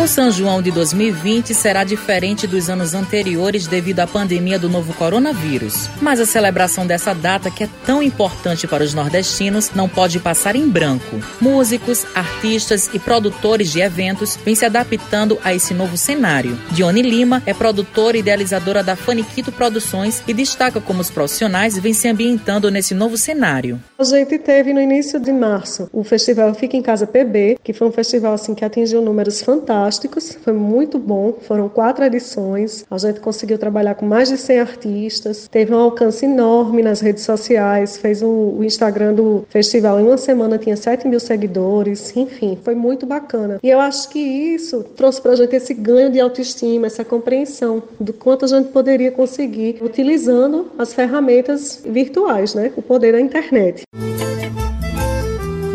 O São João de 2020 será diferente dos anos anteriores devido à pandemia do novo coronavírus. Mas a celebração dessa data, que é tão importante para os nordestinos, não pode passar em branco. Músicos, artistas e produtores de eventos vêm se adaptando a esse novo cenário. Dione Lima é produtora e idealizadora da Faniquito Produções e destaca como os profissionais vêm se ambientando nesse novo cenário. A gente teve no início de março o festival Fica em Casa PB, que foi um festival assim que atingiu números fantásticos fantásticos, foi muito bom. Foram quatro edições. A gente conseguiu trabalhar com mais de 100 artistas, teve um alcance enorme nas redes sociais, fez o, o Instagram do festival em uma semana tinha 7 mil seguidores, enfim, foi muito bacana. E eu acho que isso trouxe para a gente esse ganho de autoestima, essa compreensão do quanto a gente poderia conseguir utilizando as ferramentas virtuais, né? O poder da internet.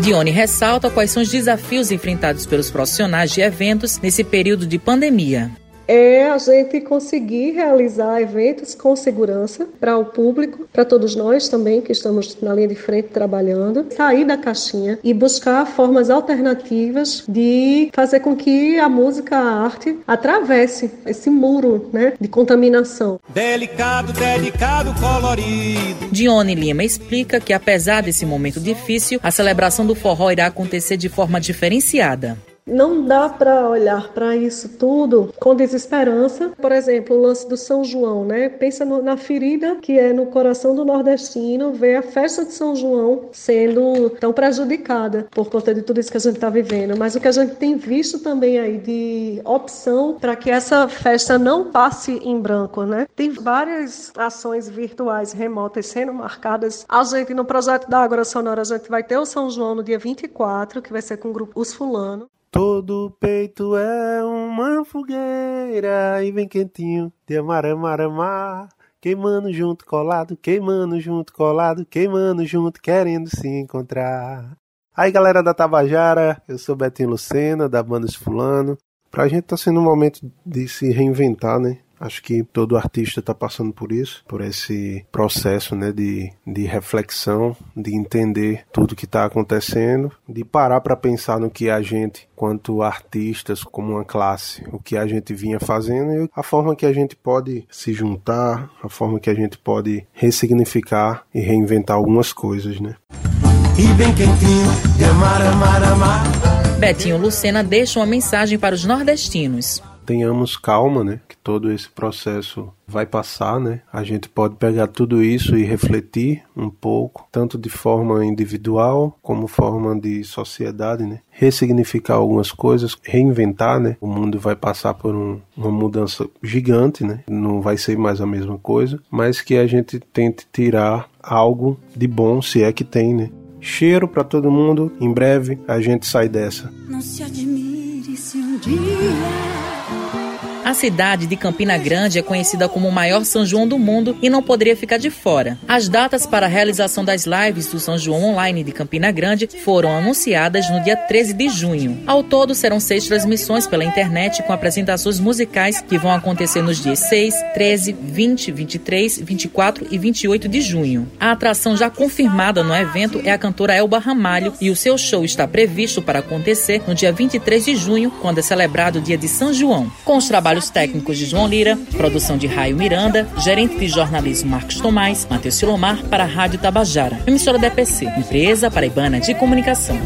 Dione ressalta quais são os desafios enfrentados pelos profissionais de eventos nesse período de pandemia é a gente conseguir realizar eventos com segurança para o público, para todos nós também que estamos na linha de frente trabalhando, sair da caixinha e buscar formas alternativas de fazer com que a música, a arte atravesse esse muro, né, de contaminação. Delicado, delicado, colorido. Dione Lima explica que apesar desse momento difícil, a celebração do forró irá acontecer de forma diferenciada. Não dá para olhar para isso tudo com desesperança. Por exemplo, o lance do São João, né? Pensa no, na ferida que é no coração do nordestino ver a festa de São João sendo tão prejudicada por conta de tudo isso que a gente está vivendo. Mas o que a gente tem visto também aí de opção para que essa festa não passe em branco, né? Tem várias ações virtuais remotas sendo marcadas. A gente no projeto da Agora Sonora a gente vai ter o São João no dia 24, que vai ser com o grupo Os Fulano. Todo peito é uma fogueira e vem quentinho de amaramaramá. Queimando junto, colado, queimando junto, colado, queimando junto, querendo se encontrar. Aí galera da Tabajara, eu sou Betinho Lucena, da banda Fulano. Pra gente tá sendo um momento de se reinventar, né? Acho que todo artista está passando por isso, por esse processo né, de, de reflexão, de entender tudo que está acontecendo, de parar para pensar no que a gente, quanto artistas, como uma classe, o que a gente vinha fazendo e a forma que a gente pode se juntar, a forma que a gente pode ressignificar e reinventar algumas coisas, né? E bem quentinho, de amar, amar, amar. Betinho Lucena deixa uma mensagem para os nordestinos tenhamos calma, né? Todo esse processo vai passar, né? A gente pode pegar tudo isso e refletir um pouco, tanto de forma individual como forma de sociedade, né? Ressignificar algumas coisas, reinventar, né? O mundo vai passar por um, uma mudança gigante, né? Não vai ser mais a mesma coisa, mas que a gente tente tirar algo de bom, se é que tem, né? Cheiro para todo mundo. Em breve a gente sai dessa. Não se admire se um dia a cidade de Campina Grande é conhecida como o maior São João do mundo e não poderia ficar de fora. As datas para a realização das lives do São João Online de Campina Grande foram anunciadas no dia 13 de junho. Ao todo, serão seis transmissões pela internet com apresentações musicais que vão acontecer nos dias 6, 13, 20, 23, 24 e 28 de junho. A atração já confirmada no evento é a cantora Elba Ramalho e o seu show está previsto para acontecer no dia 23 de junho, quando é celebrado o dia de São João. Com os trabalhos trabalhos técnicos de João Lira, produção de Raio Miranda, gerente de jornalismo Marcos Tomás, Matheus Silomar para a Rádio Tabajara, emissora da EPC, empresa paraibana de comunicação.